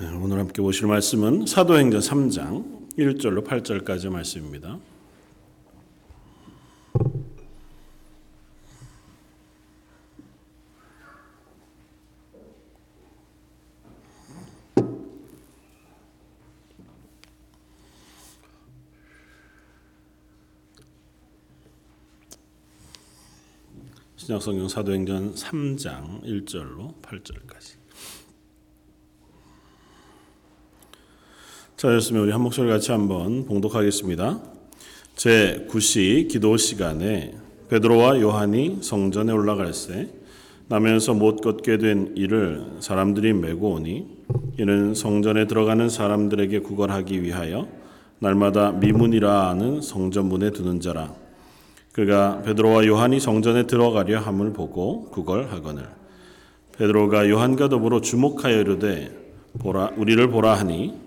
네, 오늘 함께 보실 말씀은 사도행전 3장 1절로 8절까지 말씀입니다. 신약성경 사도행전 3장 1절로 8절까지 자, 였으면 우리 한 목소리 같이 한번 봉독하겠습니다. 제 9시 기도 시간에 베드로와 요한이 성전에 올라갈새 나면서 못 걷게 된 이를 사람들이 메고 오니 이는 성전에 들어가는 사람들에게 구걸하기 위하여 날마다 미문이라 하는 성전문에 두는 자라 그가 베드로와 요한이 성전에 들어가려 함을 보고 구걸하거늘 베드로가 요한과 더불어 주목하여 이르되 보라 우리를 보라 하니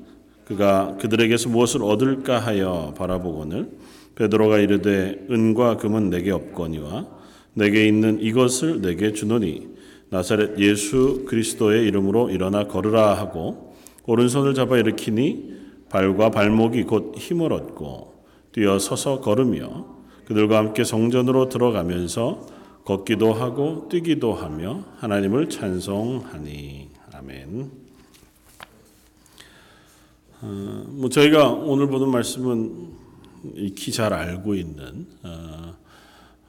그가 그들에게서 무엇을 얻을까 하여 바라보거늘 베드로가 이르되 은과 금은 내게 없거니와 내게 있는 이것을 내게 주노니 나사렛 예수 그리스도의 이름으로 일어나 걸으라 하고 오른손을 잡아 일으키니 발과 발목이 곧 힘을 얻고 뛰어 서서 걸으며 그들과 함께 성전으로 들어가면서 걷기도 하고 뛰기도 하며 하나님을 찬송하니 아멘. 어, 뭐 저희가 오늘 보는 말씀은 익히 잘 알고 있는 어,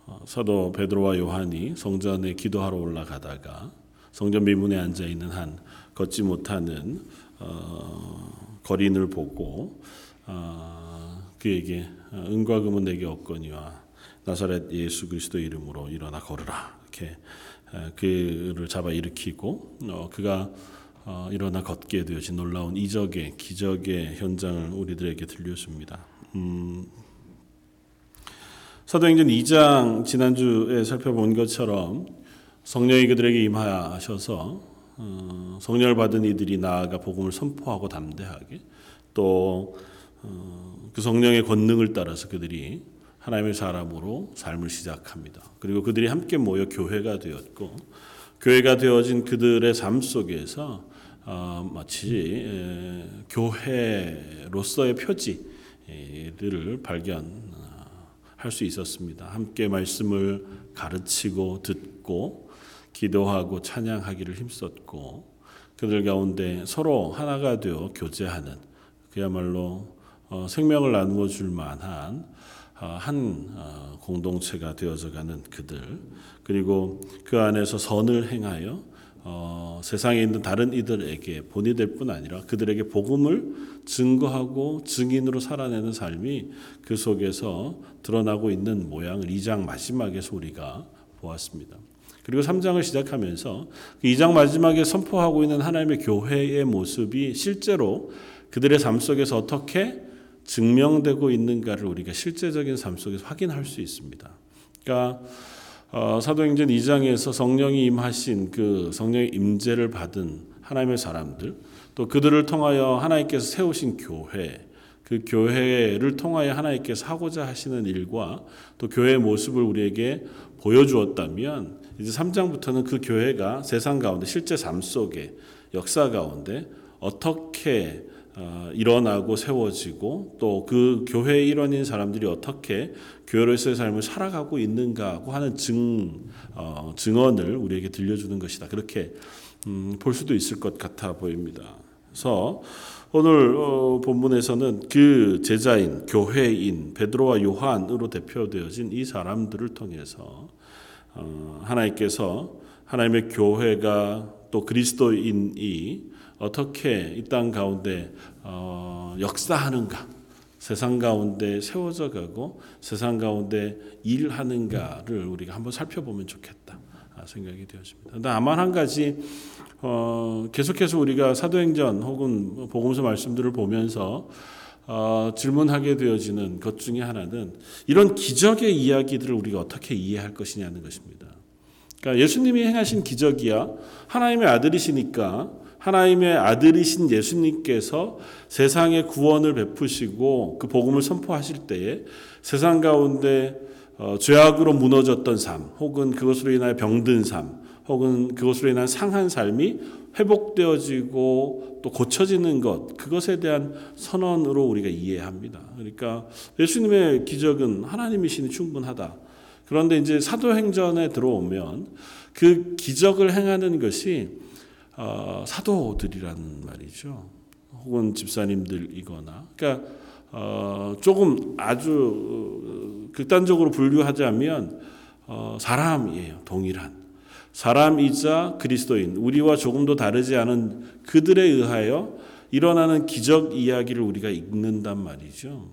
어, 사도 베드로와 요한이 성전에 기도하러 올라가다가 성전 미문에 앉아 있는 한 걷지 못하는 어, 거린을 보고 어, 그에게 어, 은과 금은 내게 없거니와 나사렛 예수 그리스도 이름으로 일어나 걸으라. 이렇게 그를 잡아 일으키고 그가 어, 일어나 걷게 되어진 놀라운 이적의 기적의 현장을 우리들에게 들려줍니다. 음, 사도행전 2장 지난주에 살펴본 것처럼 성령이 그들에게 임하셔서 어, 성령을 받은 이들이 나아가 복음을 선포하고 담대하게 또그 어, 성령의 권능을 따라서 그들이 하나님의 사람으로 삶을 시작합니다. 그리고 그들이 함께 모여 교회가 되었고 교회가 되어진 그들의 삶 속에서 어, 마치 에, 교회로서의 표지를 발견할 수 있었습니다. 함께 말씀을 가르치고 듣고 기도하고 찬양하기를 힘썼고 그들 가운데 서로 하나가 되어 교제하는 그야말로 어, 생명을 나누어 줄 만한 어, 한 어, 공동체가 되어져가는 그들 그리고 그 안에서 선을 행하여 어, 세상에 있는 다른 이들에게 본이 될 뿐 아니라 그들에게 복음을 증거하고 증인으로 살아내는 삶이 그 속에서 드러나고 있는 모양을 2장 마지막에서 우리가 보았습니다. 그리고 3장을 시작하면서 2장 그 마지막에 선포하고 있는 하나님의 교회의 모습이 실제로 그들의 삶 속에서 어떻게 증명되고 있는가를 우리가 실제적인 삶 속에서 확인할 수 있습니다. 그러니까 어, 사도행전 2장에서 성령이 임하신 그 성령의 임재를 받은 하나님의 사람들 또 그들을 통하여 하나님께서 세우신 교회 그 교회를 통하여 하나님께서 하고자 하시는 일과 또 교회의 모습을 우리에게 보여주었다면 이제 3장부터는 그 교회가 세상 가운데 실제 삶 속에 역사 가운데 어떻게 어, 일어나고 세워지고 또 그 교회의 일원인 사람들이 어떻게 교회로서의 삶을 살아가고 있는가 고 하는 증 어, 증언을 우리에게 들려주는 것이다. 그렇게 음, 볼 수도 있을 것 같아 보입니다. 그래서 오늘 어, 본문에서는 그 제자인 교회인 베드로와 요한으로 대표되어진 이 사람들을 통해서 어, 하나님께서 하나님의 교회가 또 그리스도인이 어떻게 이 땅 가운데 어, 역사하는가, 세상 가운데 세워져 가고 세상 가운데 일하는가를 우리가 한번 살펴보면 좋겠다 생각이 되었습니다. 다만 한 가지 어, 계속해서 우리가 사도행전 혹은 복음서 말씀들을 보면서 어, 질문하게 되어지는 것 중에 하나는 이런 기적의 이야기들을 우리가 어떻게 이해할 것이냐는 것입니다. 그러니까 예수님이 행하신 기적이야 하나님의 아들이시니까 하나님의 아들이신 예수님께서 세상에 구원을 베푸시고 그 복음을 선포하실 때에 세상 가운데 어, 죄악으로 무너졌던 삶, 혹은 그것으로 인하여 병든 삶, 혹은 그것으로 인한 상한 삶이 회복되어지고 또 고쳐지는 것 그것에 대한 선언으로 우리가 이해합니다. 그러니까 예수님의 기적은 하나님이시니 충분하다. 그런데 이제 사도행전에 들어오면 그 기적을 행하는 것이 어, 사도들이란 말이죠. 혹은 집사님들이거나 그러니까 어, 조금 아주 극단적으로 분류하자면 어, 사람이에요. 동일한 사람이자 그리스도인 우리와 조금도 다르지 않은 그들에 의하여 일어나는 기적 이야기를 우리가 읽는단 말이죠.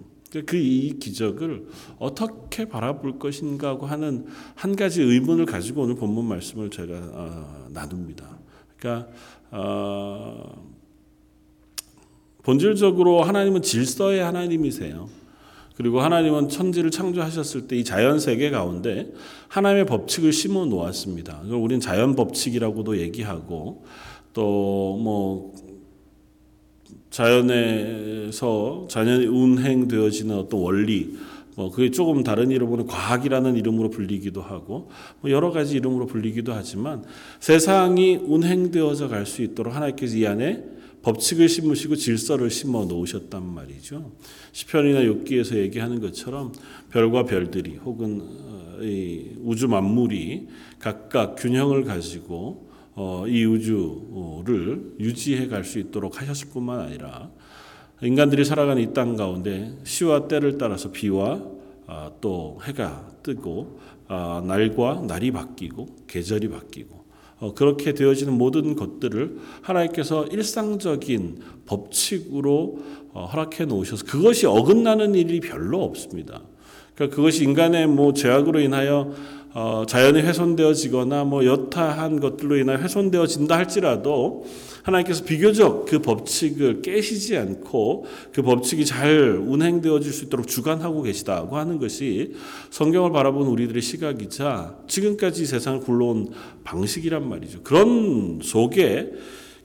그 이 기적을 어떻게 바라볼 것인가 하고 하는 한 가지 의문을 가지고 오늘 본문 말씀을 제가 어, 나눕니다. 그러니까 어, 본질적으로 하나님은 질서의 하나님이세요. 그리고 하나님은 천지를 창조하셨을 때 이 자연 세계 가운데 하나님의 법칙을 심어 놓았습니다. 그걸 우리는 자연 법칙이라고도 얘기하고 또 뭐 자연에서 자연이 운행되어지는 어떤 원리 뭐 그게 조금 다른 이름으로 과학이라는 이름으로 불리기도 하고 뭐 여러 가지 이름으로 불리기도 하지만 세상이 운행되어져 갈 수 있도록 하나님께서 이 안에 법칙을 심으시고 질서를 심어 놓으셨단 말이죠. 시편이나 욥기에서 얘기하는 것처럼 별과 별들이 혹은 어, 이 우주 만물이 각각 균형을 가지고 어, 이 우주를 유지해 갈 수 있도록 하셨을 뿐만 아니라 인간들이 살아가는 이 땅 가운데 시와 때를 따라서 비와 아, 또 해가 뜨고 아, 날과 날이 바뀌고 계절이 바뀌고 어, 그렇게 되어지는 모든 것들을 하나님께서 일상적인 법칙으로 어, 허락해 놓으셔서 그것이 어긋나는 일이 별로 없습니다. 그러니까 그것이 인간의 뭐 죄악으로 인하여 어, 자연이 훼손되어지거나 뭐 여타한 것들로 인하여 훼손되어진다 할지라도 하나님께서 비교적 그 법칙을 깨시지 않고 그 법칙이 잘 운행되어질 수 있도록 주관하고 계시다고 하는 것이 성경을 바라본 우리들의 시각이자 지금까지 세상을 굴러온 방식이란 말이죠. 그런 속에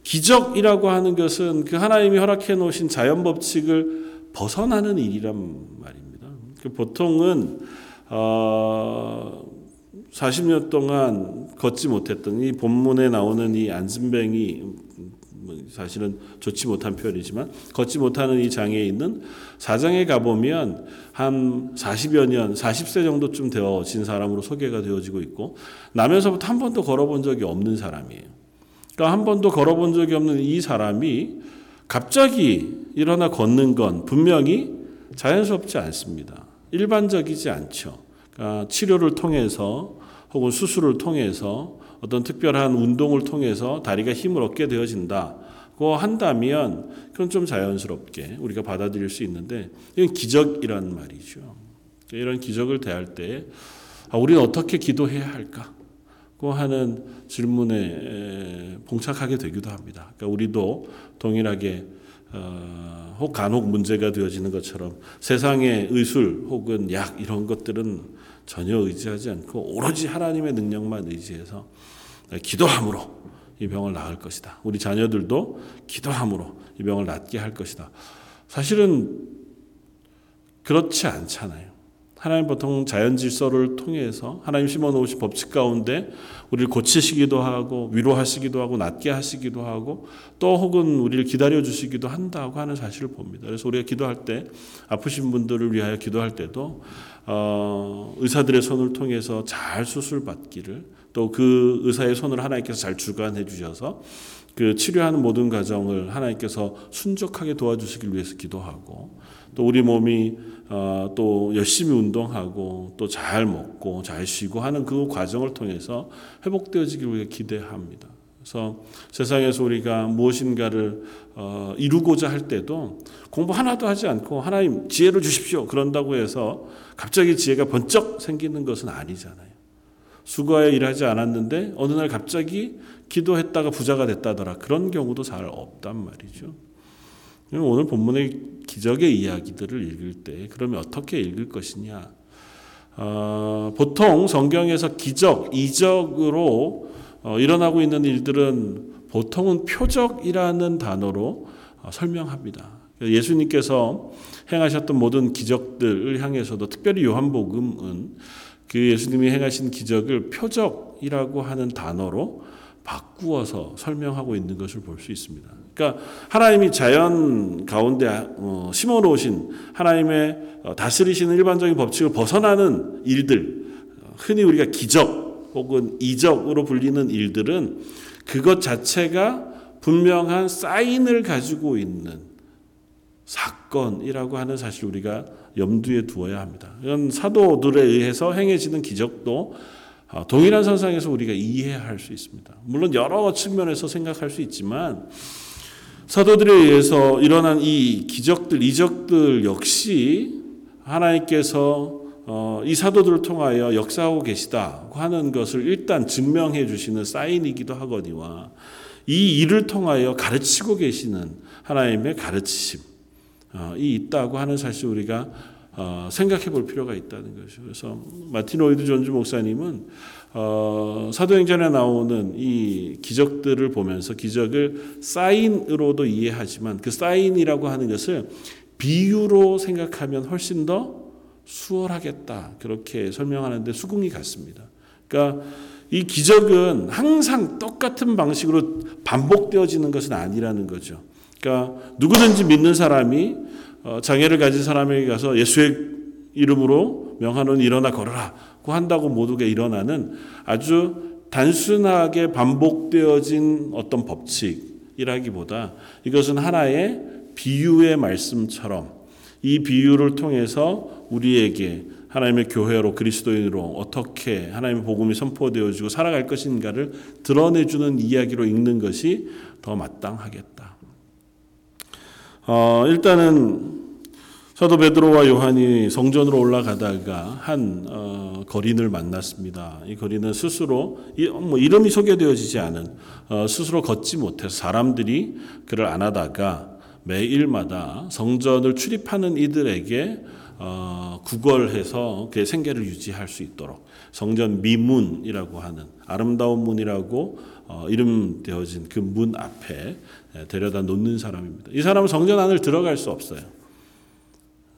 기적이라고 하는 것은 그 하나님이 허락해 놓으신 자연 법칙을 벗어나는 일이란 말입니다. 그 보통은 어 40년 동안 걷지 못했던 이 본문에 나오는 이 안진뱅이 뭐 사실은 좋지 못한 표현이지만 걷지 못하는 이 장애인은 사장에 가보면 한 40여 년, 40세 정도쯤 되어진 사람으로 소개가 되어지고 있고 나면서부터 한 번도 걸어본 적이 없는 사람이에요. 그러니까 한 번도 걸어본 적이 없는 이 사람이 갑자기 일어나 걷는 건 분명히 자연스럽지 않습니다. 일반적이지 않죠. 그러니까 치료를 통해서 혹은 수술을 통해서 어떤 특별한 운동을 통해서 다리가 힘을 얻게 되어진다고 한다면 그건 좀 자연스럽게 우리가 받아들일 수 있는데 이건 기적이란 말이죠. 이런 기적을 대할 때 아, 우리는 어떻게 기도해야 할까? 고 하는 질문에 봉착하게 되기도 합니다. 그러니까 우리도 동일하게 어, 혹 간혹 문제가 되어지는 것처럼 세상의 의술 혹은 약 이런 것들은 전혀 의지하지 않고 오로지 하나님의 능력만 의지해서 기도함으로 이 병을 나을 것이다. 우리 자녀들도 기도함으로 이 병을 낫게 할 것이다. 사실은 그렇지 않잖아요. 하나님 보통 자연 질서를 통해서 하나님 심어 놓으신 법칙 가운데 우리를 고치시기도 하고 위로하시기도 하고 낫게 하시기도 하고 또 혹은 우리를 기다려 주시기도 한다고 하는 사실을 봅니다. 그래서 우리가 기도할 때 아프신 분들을 위하여 기도할 때도 어, 의사들의 손을 통해서 잘 수술 받기를 또 그 의사의 손을 하나님께서 잘 주관해 주셔서 그 치료하는 모든 과정을 하나님께서 순적하게 도와주시길 위해서 기도하고 또 우리 몸이 어, 또 열심히 운동하고 또 잘 먹고 잘 쉬고 하는 그 과정을 통해서 회복되어지길 우리가 기대합니다. 그래서 세상에서 우리가 무엇인가를 어, 이루고자 할 때도 공부 하나도 하지 않고 하나님 지혜를 주십시오 그런다고 해서 갑자기 지혜가 번쩍 생기는 것은 아니잖아요. 수고하여 일하지 않았는데 어느 날 갑자기 기도했다가 부자가 됐다더라 그런 경우도 잘 없단 말이죠. 오늘 본문의 기적의 이야기들을 읽을 때 그러면 어떻게 읽을 것이냐? 어, 보통 성경에서 기적, 이적으로 어, 일어나고 있는 일들은 보통은 표적이라는 단어로 어, 설명합니다. 예수님께서 행하셨던 모든 기적들을 향해서도 특별히 요한복음은 그 예수님이 행하신 기적을 표적이라고 하는 단어로 바꾸어서 설명하고 있는 것을 볼 수 있습니다. 그러니까 하나님이 자연 가운데 어, 심어 놓으신 하나님의 어, 다스리시는 일반적인 법칙을 벗어나는 일들, 흔히 우리가 기적 혹은 이적으로 불리는 일들은 그것 자체가 분명한 사인을 가지고 있는 사건이라고 하는 사실 우리가 염두에 두어야 합니다. 이건 사도들에 의해서 행해지는 기적도 어, 동일한 선상에서 우리가 이해할 수 있습니다. 물론 여러 측면에서 생각할 수 있지만 사도들에 의해서 일어난 이 기적들, 이적들 역시 하나님께서 어, 이 사도들을 통하여 역사하고 계시다고 하는 것을 일단 증명해 주시는 사인이기도 하거니와 이 일을 통하여 가르치고 계시는 하나님의 가르치심이 어, 있다고 하는 사실 우리가 어, 생각해 볼 필요가 있다는 것이죠. 그래서 마틴 오이드 존주 목사님은 어, 사도행전에 나오는 이 기적들을 보면서 기적을 사인으로도 이해하지만 그 사인이라고 하는 것을 비유로 생각하면 훨씬 더 수월하겠다. 그렇게 설명하는데 수긍이 같습니다. 그러니까 이 기적은 항상 똑같은 방식으로 반복되어지는 것은 아니라는 거죠. 그러니까 누구든지 믿는 사람이 어, 장애를 가진 사람에게 가서 예수의 이름으로 명하는 일어나 걸어라고 한다고 모두가 일어나는 아주 단순하게 반복되어진 어떤 법칙이라기보다 이것은 하나의 비유의 말씀처럼 이 비유를 통해서 우리에게 하나님의 교회로 그리스도인으로 어떻게 하나님의 복음이 선포되어지고 살아갈 것인가를 드러내주는 이야기로 읽는 것이 더 마땅하겠다. 어, 일단은 사도 베드로와 요한이 성전으로 올라가다가 한 어, 거린을 만났습니다. 이 거린은 스스로 이, 뭐 이름이 소개되어지지 않은 어, 스스로 걷지 못해서 사람들이 그를 안하다가 매일마다 성전을 출입하는 이들에게 어, 구걸해서 그의 생계를 유지할 수 있도록 성전 미문이라고 하는 아름다운 문이라고 어, 이름 되어진 그 문 앞에 데려다 놓는 사람입니다. 이 사람은 성전 안을 들어갈 수 없어요.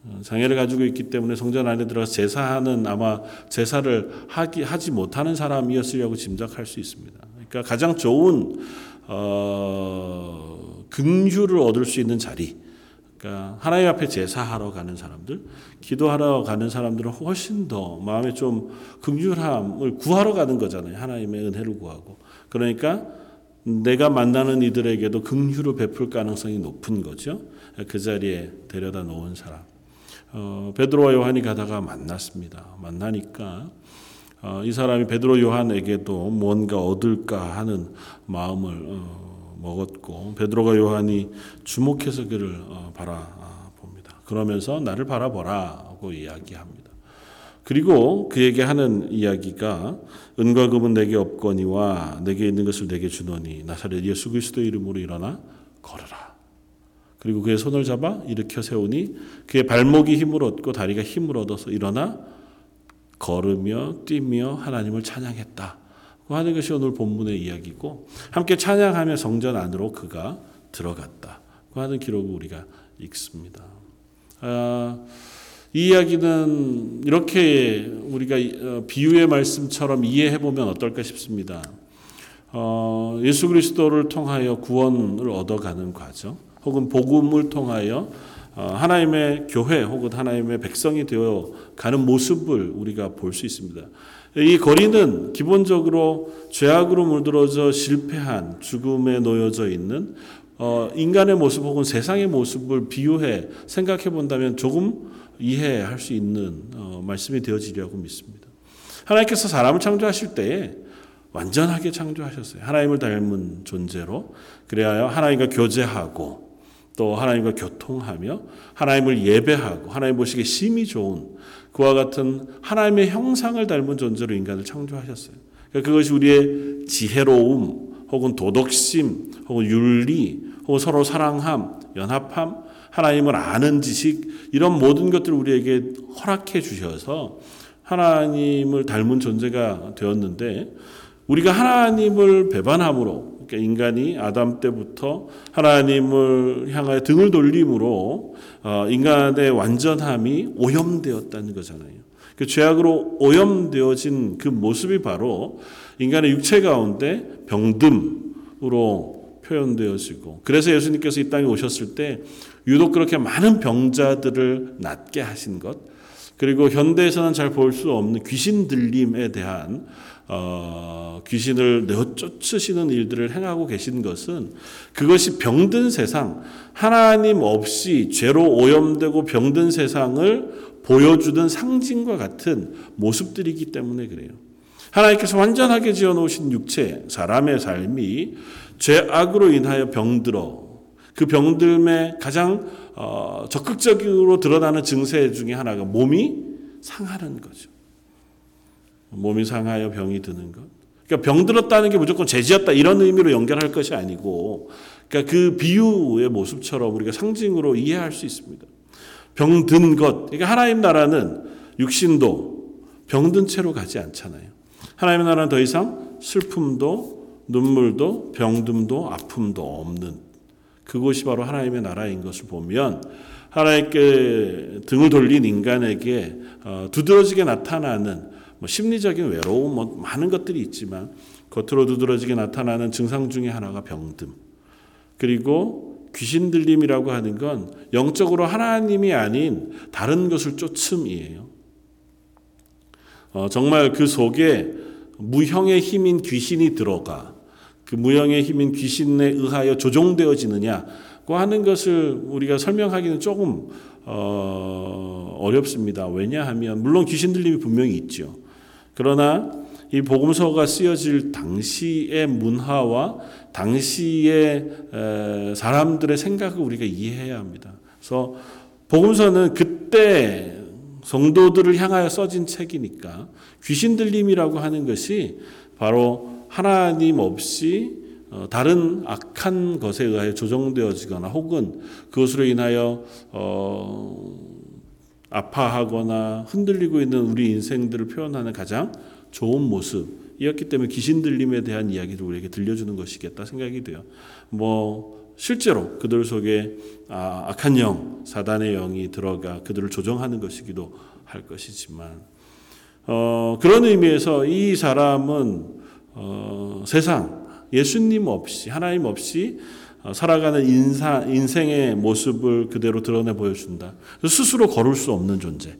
어, 장애를 가지고 있기 때문에 성전 안에 들어가서 제사하는 아마 제사를 하기 하지 못하는 사람이었으려고 짐작할 수 있습니다. 그러니까 가장 좋은 어, 긍휼을 얻을 수 있는 자리. 그러니까 하나님 앞에 제사하러 가는 사람들, 기도하러 가는 사람들은 훨씬 더 마음에 좀 긍휼함을 구하러 가는 거잖아요. 하나님의 은혜를 구하고. 그러니까 내가 만나는 이들에게도 긍휼을 베풀 가능성이 높은 거죠. 그 자리에 데려다 놓은 사람. 어, 베드로와 요한이 가다가 만났습니다. 만나니까 어, 이 사람이 베드로 요한에게도 뭔가 얻을까 하는 마음을 어, 먹었고 베드로가 요한이 주목해서 그를 어, 바라봅니다. 그러면서 나를 바라보라고 이야기합니다. 그리고 그에게 하는 이야기가 은과 금은 내게 없거니와 내게 있는 것을 내게 주노니 나사렛 예수 그리스도 이름으로 일어나 걸어라. 그리고 그의 손을 잡아 일으켜 세우니 그의 발목이 힘을 얻고 다리가 힘을 얻어서 일어나 걸으며 뛰며 하나님을 찬양했다. 하는 것이 오늘 본문의 이야기고 함께 찬양하며 성전 안으로 그가 들어갔다. 하는 기록을 우리가 읽습니다. 아, 이 이야기는 이렇게 우리가 어, 비유의 말씀처럼 이해해 보면 어떨까 싶습니다. 어, 예수 그리스도를 통하여 구원을 얻어가는 과정, 혹은 복음을 통하여 어, 하나님의 교회 혹은 하나님의 백성이 되어 가는 모습을 우리가 볼 수 있습니다. 이 거리는 기본적으로 죄악으로 물들어져 실패한 죽음에 놓여져 있는 어, 인간의 모습 혹은 세상의 모습을 비유해 생각해 본다면 조금 이해할 수 있는 어, 말씀이 되어지리라고 믿습니다. 하나님께서 사람을 창조하실 때에 완전하게 창조하셨어요. 하나님을 닮은 존재로 그래야 하나님과 교제하고 또 하나님과 교통하며 하나님을 예배하고 하나님 보시기에 심히 좋은 그와 같은 하나님의 형상을 닮은 존재로 인간을 창조하셨어요. 그러니까 그것이 우리의 지혜로움 혹은 도덕심 혹은 윤리 혹은 서로 사랑함, 연합함, 하나님을 아는 지식 이런 모든 것들을 우리에게 허락해 주셔서 하나님을 닮은 존재가 되었는데 우리가 하나님을 배반함으로 그러니까 인간이 아담 때부터 하나님을 향하여 등을 돌림으로 어, 인간의 완전함이 오염되었다는 거잖아요. 그 죄악으로 오염되어진 그 모습이 바로 인간의 육체 가운데 병듦으로 표현되어지고 그래서 예수님께서 이 땅에 오셨을 때 유독 그렇게 많은 병자들을 낫게 하신 것 그리고 현대에서는 잘 볼 수 없는 귀신 들림에 대한 어, 귀신을 내쫓으시는 일들을 행하고 계신 것은 그것이 병든 세상 하나님 없이 죄로 오염되고 병든 세상을 보여주는 상징과 같은 모습들이기 때문에 그래요. 하나님께서 완전하게 지어 놓으신 육체, 사람의 삶이 죄악으로 인하여 병들어 그 병듦의 가장 어, 적극적으로 드러나는 증세 중에 하나가 몸이 상하는 거죠. 몸이 상하여 병이 드는 것. 그러니까 병 들었다는 게 무조건 죄지었다 이런 의미로 연결할 것이 아니고, 그러니까 그 비유의 모습처럼 우리가 상징으로 이해할 수 있습니다. 병든 것. 그러니까 하나님 나라는 육신도 병든 채로 가지 않잖아요. 하나님의 나라는 더 이상 슬픔도 눈물도 병듦도 아픔도 없는 그곳이 바로 하나님의 나라인 것을 보면 하나님께 등을 돌린 인간에게 어, 두드러지게 나타나는 뭐 심리적인 외로움 뭐 많은 것들이 있지만 겉으로 두드러지게 나타나는 증상 중에 하나가 병듦 그리고 귀신 들림이라고 하는 건 영적으로 하나님이 아닌 다른 것을 쫓음이에요. 어, 정말 그 속에 무형의 힘인 귀신이 들어가 그 무형의 힘인 귀신에 의하여 조종되어지느냐고 하는 것을 우리가 설명하기는 조금 어, 어렵습니다. 왜냐하면 물론 귀신 들림이 분명히 있죠. 그러나 이 복음서가 쓰여질 당시의 문화와 당시의 사람들의 생각을 우리가 이해해야 합니다. 그래서 복음서는 그때 성도들을 향하여 써진 책이니까 귀신 들림이라고 하는 것이 바로 하나님 없이 어, 다른 악한 것에 의하여 조정되어지거나 혹은 그것으로 인하여 어, 아파하거나 흔들리고 있는 우리 인생들을 표현하는 가장 좋은 모습이었기 때문에 귀신 들림에 대한 이야기를 우리에게 들려주는 것이겠다 생각이 돼요. 뭐 실제로 그들 속에 아, 악한 영, 사단의 영이 들어가 그들을 조정하는 것이기도 할 것이지만 어, 그런 의미에서 이 사람은 어, 세상 예수님 없이 하나님 없이 어, 살아가는 인사, 인생의 모습을 그대로 드러내 보여준다. 스스로 걸을 수 없는 존재.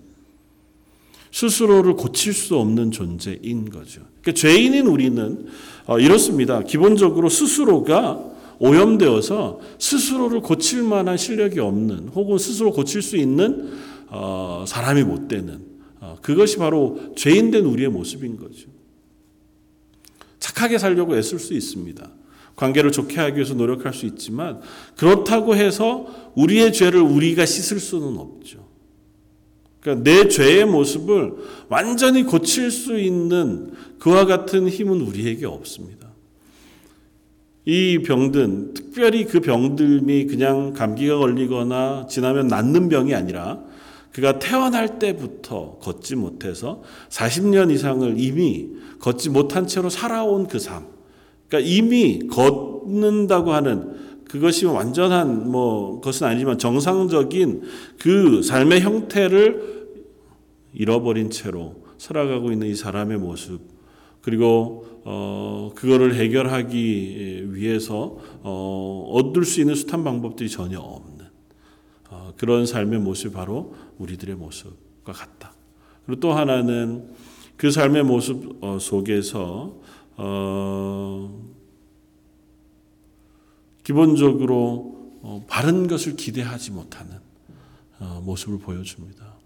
스스로를 고칠 수 없는 존재인 거죠. 그러니까 죄인인 우리는 어, 이렇습니다. 기본적으로 스스로가 오염되어서 스스로를 고칠 만한 실력이 없는 혹은 스스로 고칠 수 있는 어, 사람이 못 되는 그것이 바로 죄인된 우리의 모습인 거죠. 착하게 살려고 애쓸 수 있습니다. 관계를 좋게 하기 위해서 노력할 수 있지만 그렇다고 해서 우리의 죄를 우리가 씻을 수는 없죠. 그러니까 내 죄의 모습을 완전히 고칠 수 있는 그와 같은 힘은 우리에게 없습니다. 이 병든 특별히 그 병들미 그냥 감기가 걸리거나 지나면 낫는 병이 아니라 그가 태어날 때부터 걷지 못해서 40년 이상을 이미 걷지 못한 채로 살아온 그 삶. 그러니까 이미 걷는다고 하는 그것이 완전한 뭐 것은 아니지만 정상적인 그 삶의 형태를 잃어버린 채로 살아가고 있는 이 사람의 모습 그리고 어 그거를 해결하기 위해서 어 얻을 수 있는 숱한 방법들이 전혀 없는 어 그런 삶의 모습이 바로 우리들의 모습과 같다. 그리고 또 하나는 그 삶의 모습 어, 속에서 어, 기본적으로 어, 바른 것을 기대하지 못하는 어, 모습을 보여줍니다.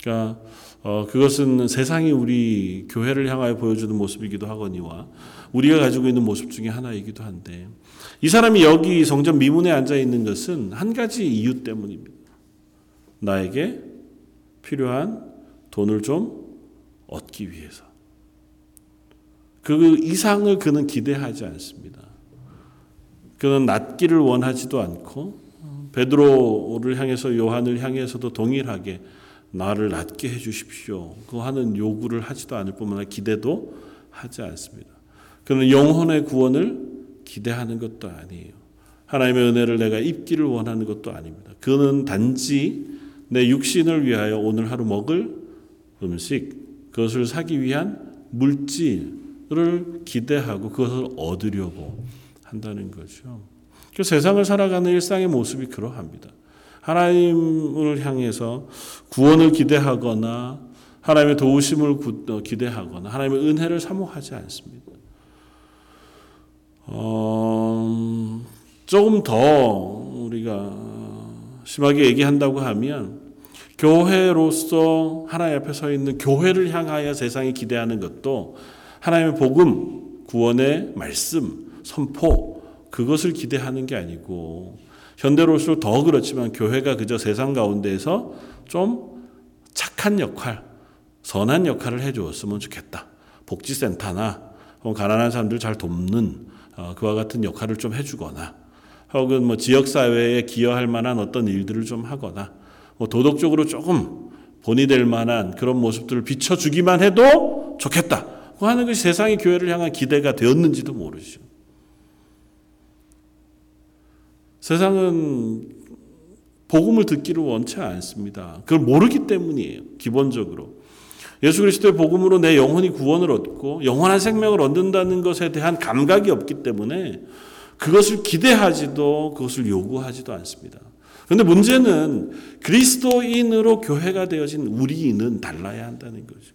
그러니까 어, 그것은 세상이 우리 교회를 향하여 보여주는 모습이기도 하거니와 우리가 가지고 있는 모습 중에 하나이기도 한데 이 사람이 여기 성전 미문에 앉아 있는 것은 한 가지 이유 때문입니다. 나에게 필요한 돈을 좀 얻기 위해서. 그 이상을 그는 기대하지 않습니다. 그는 낫기를 원하지도 않고 베드로를 향해서 요한을 향해서도 동일하게 나를 낫게 해 주십시오. 그 하는 요구를 하지도 않을 뿐만 아니라 기대도 하지 않습니다. 그는 영혼의 구원을 기대하는 것도 아니에요. 하나님의 은혜를 내가 입기를 원하는 것도 아닙니다. 그는 단지 내 육신을 위하여 오늘 하루 먹을 음식, 그것을 사기 위한 물질을 기대하고 그것을 얻으려고 한다는 거죠. 그 세상을 살아가는 일상의 모습이 그러합니다. 하나님을 향해서 구원을 기대하거나 하나님의 도우심을 어, 기대하거나 하나님의 은혜를 사모하지 않습니다. 어, 조금 더 우리가 심하게 얘기한다고 하면 교회로서 하나님 앞에 서 있는 교회를 향하여 세상이 기대하는 것도 하나님의 복음, 구원의 말씀, 선포 그것을 기대하는 게 아니고 현대로서 더 그렇지만 교회가 그저 세상 가운데에서 좀 착한 역할, 선한 역할을 해 주었으면 좋겠다. 복지센터나 가난한 사람들 잘 돕는 어, 그와 같은 역할을 좀 해주거나 혹은 뭐 지역 사회에 기여할 만한 어떤 일들을 좀 하거나 뭐 도덕적으로 조금 본이 될 만한 그런 모습들을 비춰주기만 해도 좋겠다. 하는 것이 세상의 교회를 향한 기대가 되었는지도 모르죠. 세상은 복음을 듣기를 원치 않습니다. 그걸 모르기 때문이에요. 기본적으로. 예수 그리스도의 복음으로 내 영혼이 구원을 얻고 영원한 생명을 얻는다는 것에 대한 감각이 없기 때문에 그것을 기대하지도 그것을 요구하지도 않습니다. 그런데 문제는 그리스도인으로 교회가 되어진 우리는 달라야 한다는 거죠.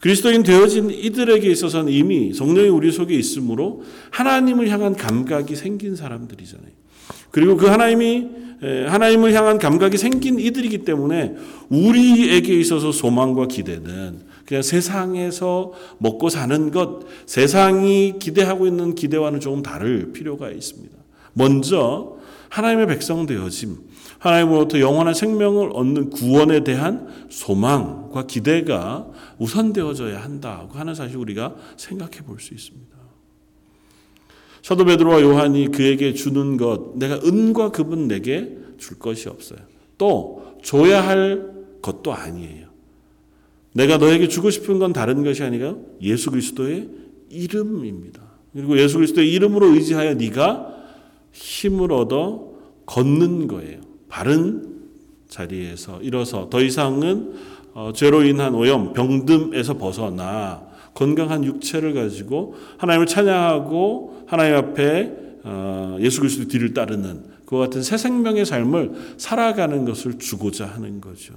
그리스도인 되어진 이들에게 있어서는 이미 성령이 우리 속에 있으므로 하나님을 향한 감각이 생긴 사람들이잖아요. 그리고 그 하나님이 하나님을 향한 감각이 생긴 이들이기 때문에 우리에게 있어서 소망과 기대는 그냥 세상에서 먹고 사는 것, 세상이 기대하고 있는 기대와는 조금 다를 필요가 있습니다. 먼저 하나님의 백성 되어짐, 하나님으로부터 영원한 생명을 얻는 구원에 대한 소망과 기대가 우선되어져야 한다고 하는 사실 우리가 생각해 볼 수 있습니다. 사도 베드로와 요한이 그에게 주는 것, 내가 은과 금은 내게 줄 것이 없어요. 또 줘야 할 것도 아니에요. 내가 너에게 주고 싶은 건 다른 것이 아니라 예수 그리스도의 이름입니다. 그리고 예수 그리스도의 이름으로 의지하여 네가 힘을 얻어 걷는 거예요. 바른 자리에서 일어서 더 이상은 어, 죄로 인한 오염, 병듦에서 벗어나 건강한 육체를 가지고 하나님을 찬양하고 하나님 앞에 어, 예수 그리스도 뒤를 따르는 그와 같은 새 생명의 삶을 살아가는 것을 주고자 하는 거죠.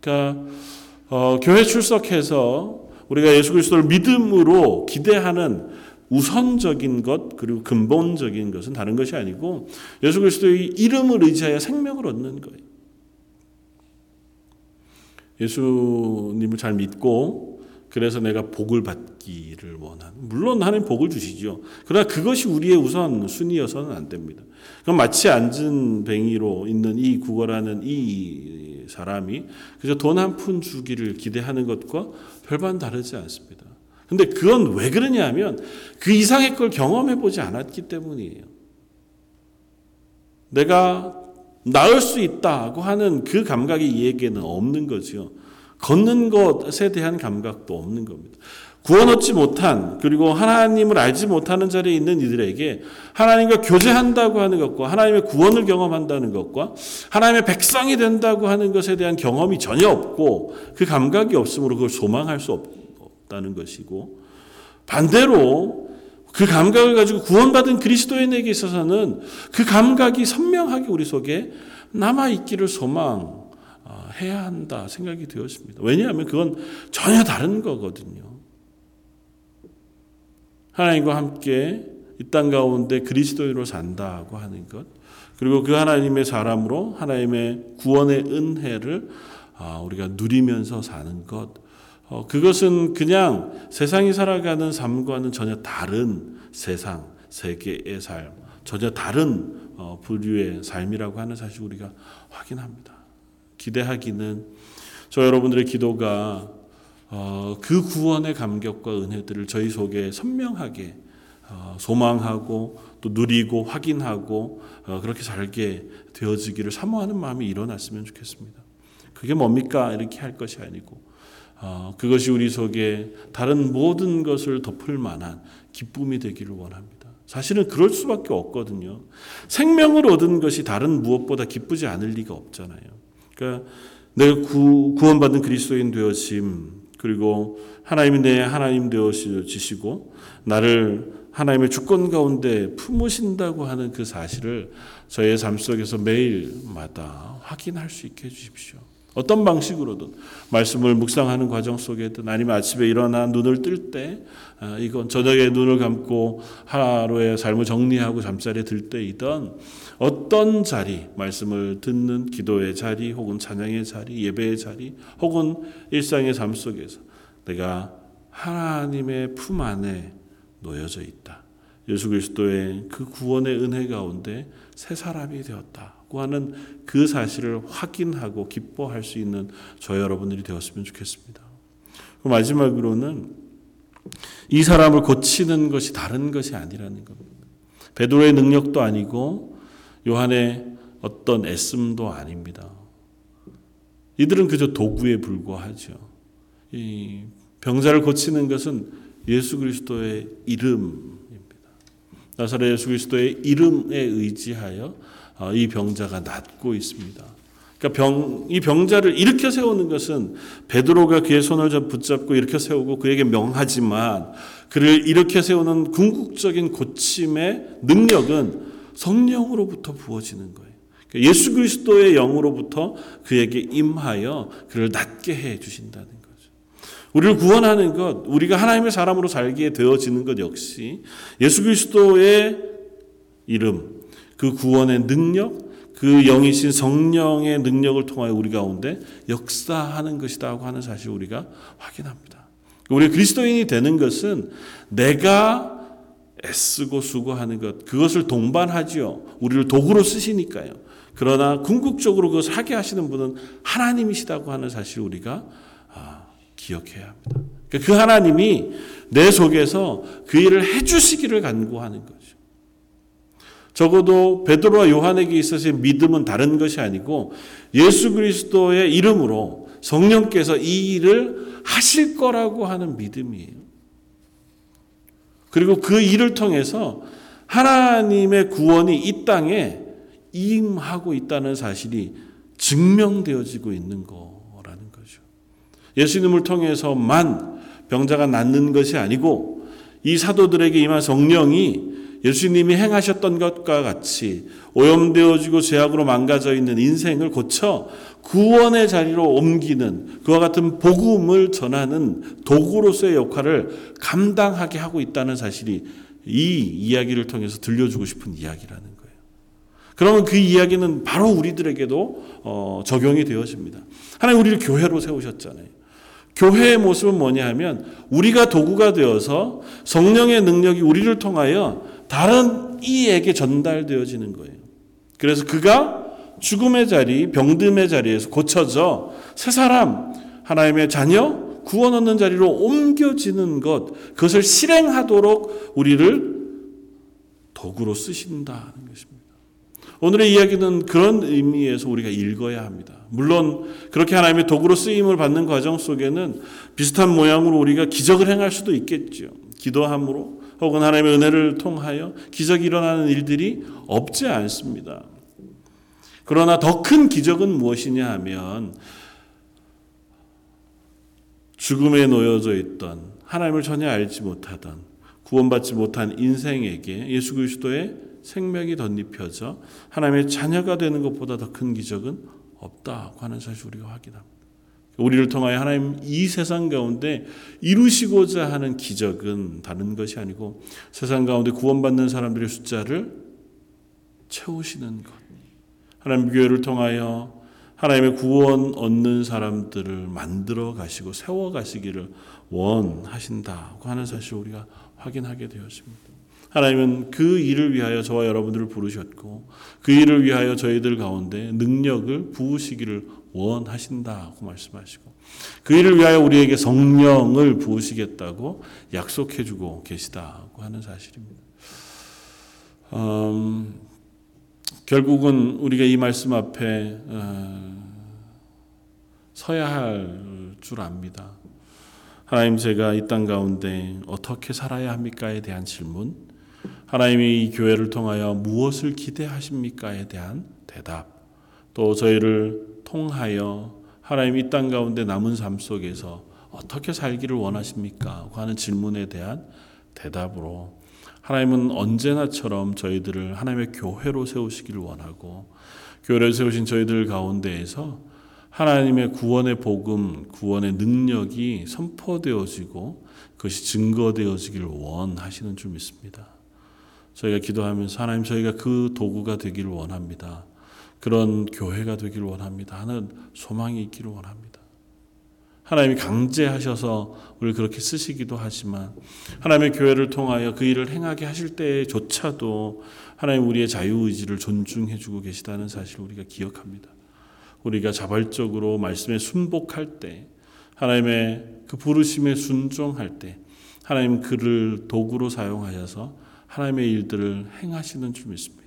그러니까 어, 교회 출석해서 우리가 예수 그리스도를 믿음으로 기대하는 우선적인 것 그리고 근본적인 것은 다른 것이 아니고 예수 그리스도의 이름을 의지하여 생명을 얻는 거예요. 예수님을 잘 믿고 그래서 내가 복을 받기를 원하는 물론 하나님 복을 주시죠. 그러나 그것이 우리의 우선 순위여서는 안 됩니다. 그럼 마치 앉은 뱅이로 있는 이 구걸하는 이 사람이 그저 돈 한 푼 주기를 기대하는 것과 별반 다르지 않습니다. 근데 그건 왜 그러냐면 그 이상의 걸 경험해 보지 않았기 때문이에요. 내가 나을 수 있다고 하는 그 감각이 이에게는 없는 거죠. 걷는 것에 대한 감각도 없는 겁니다. 구원 얻지 못한 그리고 하나님을 알지 못하는 자리에 있는 이들에게 하나님과 교제한다고 하는 것과 하나님의 구원을 경험한다는 것과 하나님의 백성이 된다고 하는 것에 대한 경험이 전혀 없고 그 감각이 없으므로 그걸 소망할 수 없 다는 것이고 반대로 그 감각을 가지고 구원받은 그리스도인에게 있어서는 그 감각이 선명하게 우리 속에 남아 있기를 소망해야 한다 생각이 되었습니다. 왜냐하면 그건 전혀 다른 거거든요. 하나님과 함께 이 땅 가운데 그리스도인으로 산다고 하는 것, 그리고 그 하나님의 사람으로 하나님의 구원의 은혜를 아, 우리가 누리면서 사는 것, 어, 그것은 그냥 세상이 살아가는 삶과는 전혀 다른 세상, 세계의 삶, 전혀 다른 어, 부류의 삶이라고 하는 사실 우리가 확인합니다. 기대하기는 저 여러분들의 기도가 어, 그 구원의 감격과 은혜들을 저희 속에 선명하게 어, 소망하고 또 누리고 확인하고 어, 그렇게 살게 되어지기를 사모하는 마음이 일어났으면 좋겠습니다. 그게 뭡니까? 이렇게 할 것이 아니고 그것이 우리 속에 다른 모든 것을 덮을 만한 기쁨이 되기를 원합니다. 사실은 그럴 수밖에 없거든요. 생명을 얻은 것이 다른 무엇보다 기쁘지 않을 리가 없잖아요. 그러니까 내가 구, 구원받은 그리스도인 되어짐 그리고 하나님이 내 하나님 되어주시고 나를 하나님의 주권 가운데 품으신다고 하는 그 사실을 저의 삶 속에서 매일마다 확인할 수 있게 해주십시오. 어떤 방식으로든 말씀을 묵상하는 과정 속에든 아니면 아침에 일어나 눈을 뜰때 아, 이건 저녁에 눈을 감고 하루의 삶을 정리하고 잠자리에 들 때이던 어떤 자리 말씀을 듣는 기도의 자리 혹은 찬양의 자리 예배의 자리 혹은 일상의 삶 속에서 내가 하나님의 품 안에 놓여져 있다. 예수 그리스도의 그 구원의 은혜 가운데 새 사람이 되었다고 하는 그 사실을 확인하고 기뻐할 수 있는 저 여러분들이 되었으면 좋겠습니다. 마지막으로는 이 사람을 고치는 것이 다른 것이 아니라는 겁니다. 베드로의 능력도 아니고 요한의 어떤 애씀도 아닙니다. 이들은 그저 도구에 불과하죠. 이 병자를 고치는 것은 예수 그리스도의 이름입니다. 나사렛 예수 그리스도의 이름에 의지하여 어, 이 병자가 낫고 있습니다. 그러니까 병, 이 병자를 일으켜 세우는 것은 베드로가 그의 손을 붙잡고 일으켜 세우고 그에게 명하지만 그를 일으켜 세우는 궁극적인 고침의 능력은 성령으로부터 부어지는 거예요. 그러니까 예수 그리스도의 영으로부터 그에게 임하여 그를 낫게 해 주신다는 거죠. 우리를 구원하는 것, 우리가 하나님의 사람으로 살게 되어지는 것 역시 예수 그리스도의 이름, 그 구원의 능력, 그 영이신 성령의 능력을 통하여 우리 가운데 역사하는 것이다고 하는 사실 우리가 확인합니다. 우리 그리스도인이 되는 것은 내가 애쓰고 수고하는 것, 그것을 동반하지요. 우리를 도구로 쓰시니까요. 그러나 궁극적으로 그것을 하게 하시는 분은 하나님이시다고 하는 사실 우리가 아, 기억해야 합니다. 그러니까 그 하나님이 내 속에서 그 일을 해주시기를 간구하는 거죠. 적어도 베드로와 요한에게 있어서의 믿음은 다른 것이 아니고 예수 그리스도의 이름으로 성령께서 이 일을 하실 거라고 하는 믿음이에요. 그리고 그 일을 통해서 하나님의 구원이 이 땅에 임하고 있다는 사실이 증명되어지고 있는 거라는 거죠. 예수님을 통해서만 병자가 낫는 것이 아니고 이 사도들에게 임한 성령이 예수님이 행하셨던 것과 같이 오염되어지고 죄악으로 망가져 있는 인생을 고쳐 구원의 자리로 옮기는 그와 같은 복음을 전하는 도구로서의 역할을 감당하게 하고 있다는 사실이 이 이야기를 통해서 들려주고 싶은 이야기라는 거예요. 그러면 그 이야기는 바로 우리들에게도 어, 적용이 되어집니다. 하나님 우리를 교회로 세우셨잖아요. 교회의 모습은 뭐냐 하면 우리가 도구가 되어서 성령의 능력이 우리를 통하여 다른 이에게 전달되어지는 거예요. 그래서 그가 죽음의 자리, 병듦의 자리에서 고쳐져 새 사람, 하나님의 자녀, 구원 얻는 자리로 옮겨지는 것, 그것을 실행하도록 우리를 도구로 쓰신다는 것입니다. 오늘의 이야기는 그런 의미에서 우리가 읽어야 합니다. 물론 그렇게 하나님의 도구로 쓰임을 받는 과정 속에는 비슷한 모양으로 우리가 기적을 행할 수도 있겠죠. 기도함으로 혹은 하나님의 은혜를 통하여 기적이 일어나는 일들이 없지 않습니다. 그러나 더 큰 기적은 무엇이냐 하면 죽음에 놓여져 있던 하나님을 전혀 알지 못하던 구원받지 못한 인생에게 예수 그리스도의 생명이 덧입혀져 하나님의 자녀가 되는 것보다 더 큰 기적은 없다고 하는 사실 우리가 확인합니다. 우리를 통하여 하나님 이 세상 가운데 이루시고자 하는 기적은 다른 것이 아니고 세상 가운데 구원받는 사람들의 숫자를 채우시는 것. 하나님 교회를 통하여 하나님의 구원 얻는 사람들을 만들어 가시고 세워 가시기를 원하신다고 하는 사실 우리가 확인하게 되었습니다. 하나님은 그 일을 위하여 저와 여러분들을 부르셨고 그 일을 위하여 저희들 가운데 능력을 부으시기를 원하신다고 말씀하시고 그 일을 위하여 우리에게 성령을 부으시겠다고 약속해 주고 계시다고 하는 사실입니다. 음, 결국은 우리가 이 말씀 앞에 어, 서야 할 줄 압니다. 하나님 제가 이 땅 가운데 어떻게 살아야 합니까에 대한 질문, 하나님이 이 교회를 통하여 무엇을 기대하십니까에 대한 대답, 또 저희를 통하여 하나님 이 땅 가운데 남은 삶 속에서 어떻게 살기를 원하십니까? 하는 질문에 대한 대답으로 하나님은 언제나처럼 저희들을 하나님의 교회로 세우시기를 원하고 교회를 세우신 저희들 가운데에서 하나님의 구원의 복음, 구원의 능력이 선포되어지고 그것이 증거되어지기를 원하시는 줄 믿습니다. 저희가 기도하면서 하나님 저희가 그 도구가 되기를 원합니다. 그런 교회가 되기를 원합니다. 하는 소망이 있기를 원합니다. 하나님이 강제하셔서 우리를 그렇게 쓰시기도 하지만 하나님의 교회를 통하여 그 일을 행하게 하실 때조차도 하나님 우리의 자유의지를 존중해 주고 계시다는 사실을 우리가 기억합니다. 우리가 자발적으로 말씀에 순복할 때 하나님의 그 부르심에 순종할 때 하나님 그를 도구로 사용하여서 하나님의 일들을 행하시는 줄 믿습니다.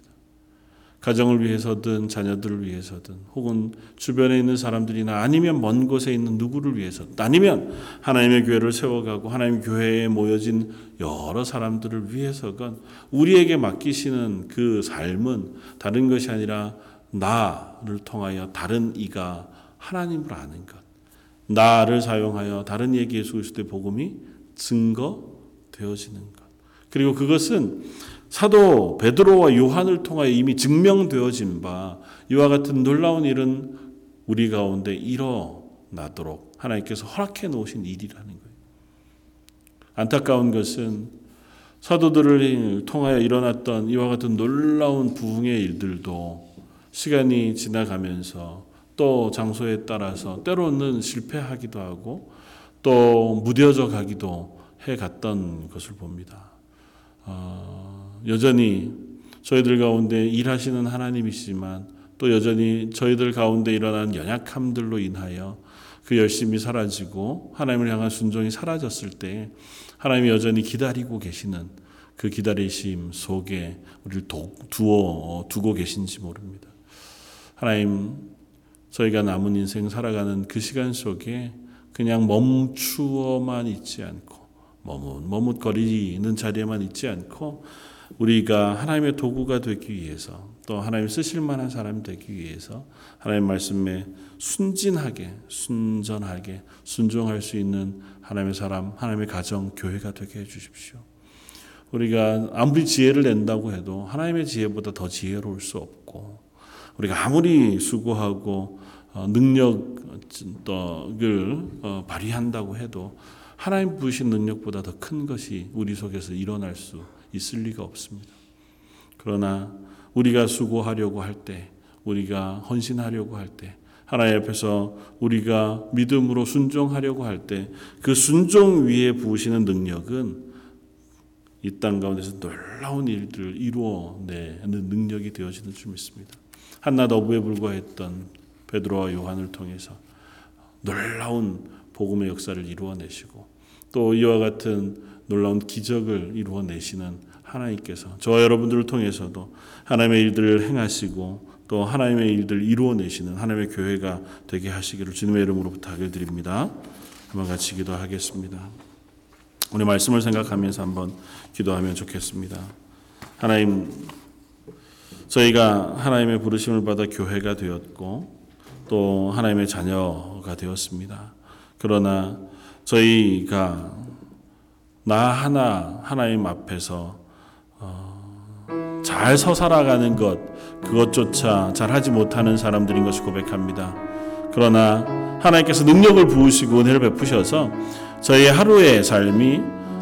가정을 위해서든 자녀들을 위해서든 혹은 주변에 있는 사람들이나 아니면 먼 곳에 있는 누구를 위해서든 아니면 하나님의 교회를 세워가고 하나님 교회에 모여진 여러 사람들을 위해서건 우리에게 맡기시는 그 삶은 다른 것이 아니라 나를 통하여 다른 이가 하나님을 아는 것 나를 사용하여 다른 이에게 예수 그리스도의 복음이 증거되어지는 것. 그리고 그것은 사도 베드로와 요한을 통하여 이미 증명되어진 바 이와 같은 놀라운 일은 우리 가운데 일어나도록 하나님께서 허락해 놓으신 일이라는 거예요. 안타까운 것은 사도들을 통하여 일어났던 이와 같은 놀라운 부흥의 일들도 시간이 지나가면서 또 장소에 따라서 때로는 실패하기도 하고 또 무뎌져 가기도 해 갔던 것을 봅니다. 어, 여전히 저희들 가운데 일하시는 하나님이시지만 또 여전히 저희들 가운데 일어난 연약함들로 인하여 그 열심이 사라지고 하나님을 향한 순종이 사라졌을 때 하나님이 여전히 기다리고 계시는 그 기다리심 속에 우리를 두어 두고 계신지 모릅니다. 하나님 저희가 남은 인생 살아가는 그 시간 속에 그냥 멈추어만 있지 않고 머뭇 머뭇거리는 자리에만 있지 않고 우리가 하나님의 도구가 되기 위해서 또 하나님 쓰실 만한 사람이 되기 위해서 하나님 말씀에 순진하게 순전하게 순종할 수 있는 하나님의 사람 하나님의 가정 교회가 되게 해 주십시오. 우리가 아무리 지혜를 낸다고 해도 하나님의 지혜보다 더 지혜로울 수 없고 우리가 아무리 수고하고 어, 능력을 어, 발휘한다고 해도 하나님 부으신 능력보다 더 큰 것이 우리 속에서 일어날 수 있을 리가 없습니다. 그러나 우리가 수고하려고 할 때, 우리가 헌신하려고 할 때, 하나님 앞에서 우리가 믿음으로 순종하려고 할 때, 그 순종 위에 부으시는 능력은 이 땅 가운데서 놀라운 일들을 이루어내는 능력이 되어지는 줄 믿습니다. 한낱 어부에 불과했던 베드로와 요한을 통해서 놀라운 복음의 역사를 이루어내시고 또 이와 같은 놀라운 기적을 이루어 내시는 하나님께서 저와 여러분들을 통해서도 하나님의 일들을 행하시고 또 하나님의 일들을 이루어 내시는 하나님의 교회가 되게 하시기를 주님의 이름으로 부탁을 드립니다. 한번 같이 기도하겠습니다. 오늘 말씀을 생각하면서 한번 기도하면 좋겠습니다. 하나님, 저희가 하나님의 부르심을 받아 교회가 되었고 또 하나님의 자녀가 되었습니다. 그러나 저희가 나 하나 하나님 앞에서 어, 잘서 살아가는 것 그것조차 잘 하지 못하는 사람들인 것을 고백합니다. 그러나 하나님께서 능력을 부으시고 은혜를 베푸셔서 저희의 하루의 삶이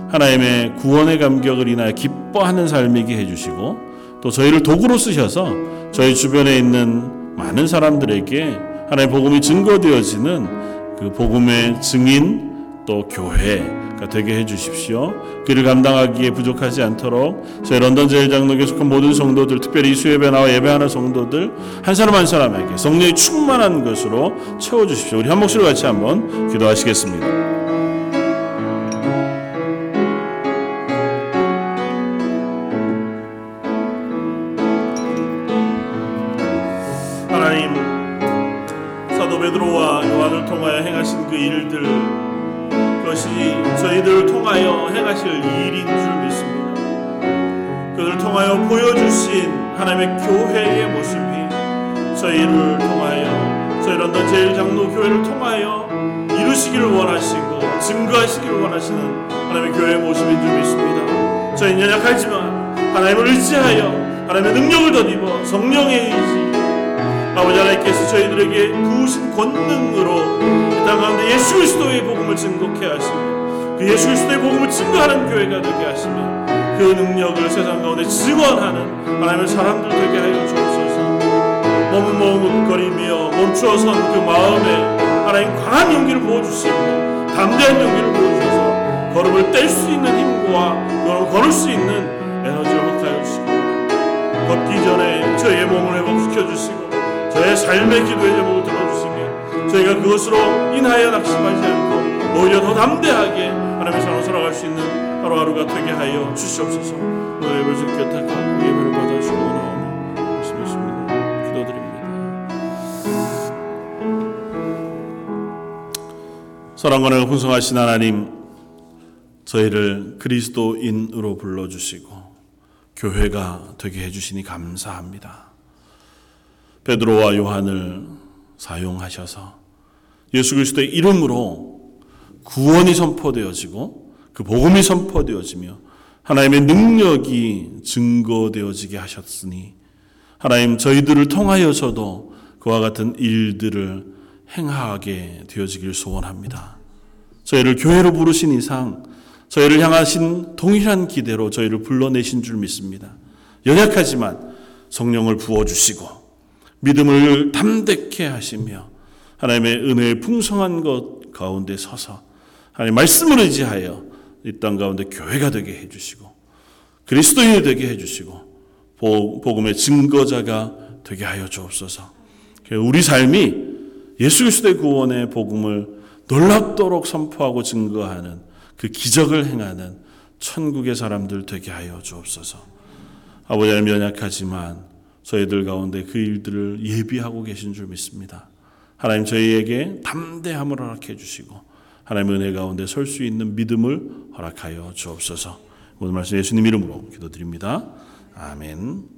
하나님의 구원의 감격을 인하여 기뻐하는 삶이게 해주시고 또 저희를 도구로 쓰셔서 저희 주변에 있는 많은 사람들에게 하나님의 복음이 증거되어지는 그 복음의 증인 또 교회가 되게 해 주십시오. 그를 감당하기에 부족하지 않도록 저희 런던 제일장로교에 속한 모든 성도들 특별히 수예배 나와 예배하는 성도들 한 사람 한 사람에게 성령이 충만한 것으로 채워 주십시오. 우리 한 목소리 같이 한번 기도하시겠습니다. 저희는 연약하지만 하나님을 의지하여 하나님의 능력을 덧입어 성령의 의지. 아버지 하나님께서 저희들에게 부으신 권능으로 이 땅 가운데 예수 그리스도의 복음을 증거케 하시고 그 예수 그리스도의 복음을 증거하는 교회가 되게 하시며 그 능력을 세상 가운데 증언하는 하나님의 사람들 되게 하여 주옵소서. 몸은 머뭇거리며 멈추어선 그 마음에 하나님 강한 용기를 부어주시고 담대한 용기를 부어주셔서 걸음을 뗄 수 있는 힘과 걸음 걸을 수 있는 에너지를 허락하여 주시고 걷기 전에 저희의 몸을 회복시켜 주시고 저의 삶의 기도의 제목을 들어주시며 저희가 그것으로 인하여 낙심하지 않고 오히려 더 담대하게 하나님의 사랑을 살아갈 수 있는 하루하루가 되게 하여 주시옵소서. 오늘 예배를 주께 택하고 예배를 받아주시고 사랑과 는 풍성하신 하나님 저희를 그리스도인으로 불러주시고 교회가 되게 해주시니 감사합니다. 베드로와 요한을 사용하셔서 예수 그리스도의 이름으로 구원이 선포되어지고 그 복음이 선포되어지며 하나님의 능력이 증거되어지게 하셨으니 하나님 저희들을 통하여서도 그와 같은 일들을 행하게 되어지길 소원합니다. 저희를 교회로 부르신 이상 저희를 향하신 동일한 기대로 저희를 불러내신 줄 믿습니다. 연약하지만 성령을 부어주시고 믿음을 담대케 하시며 하나님의 은혜의 풍성한 것 가운데 서서 하나님 말씀을 의지하여 이 땅 가운데 교회가 되게 해주시고 그리스도인이 되게 해주시고 복음의 증거자가 되게 하여 주옵소서. 우리 삶이 예수 그리스도의 구원의 복음을 놀랍도록 선포하고 증거하는 그 기적을 행하는 천국의 사람들 되게 하여 주옵소서. 아버지 하나님 연약하지만 저희들 가운데 그 일들을 예비하고 계신 줄 믿습니다. 하나님 저희에게 담대함을 허락해 주시고 하나님의 은혜 가운데 설 수 있는 믿음을 허락하여 주옵소서. 오늘 말씀 예수님 이름으로 기도드립니다. 아멘.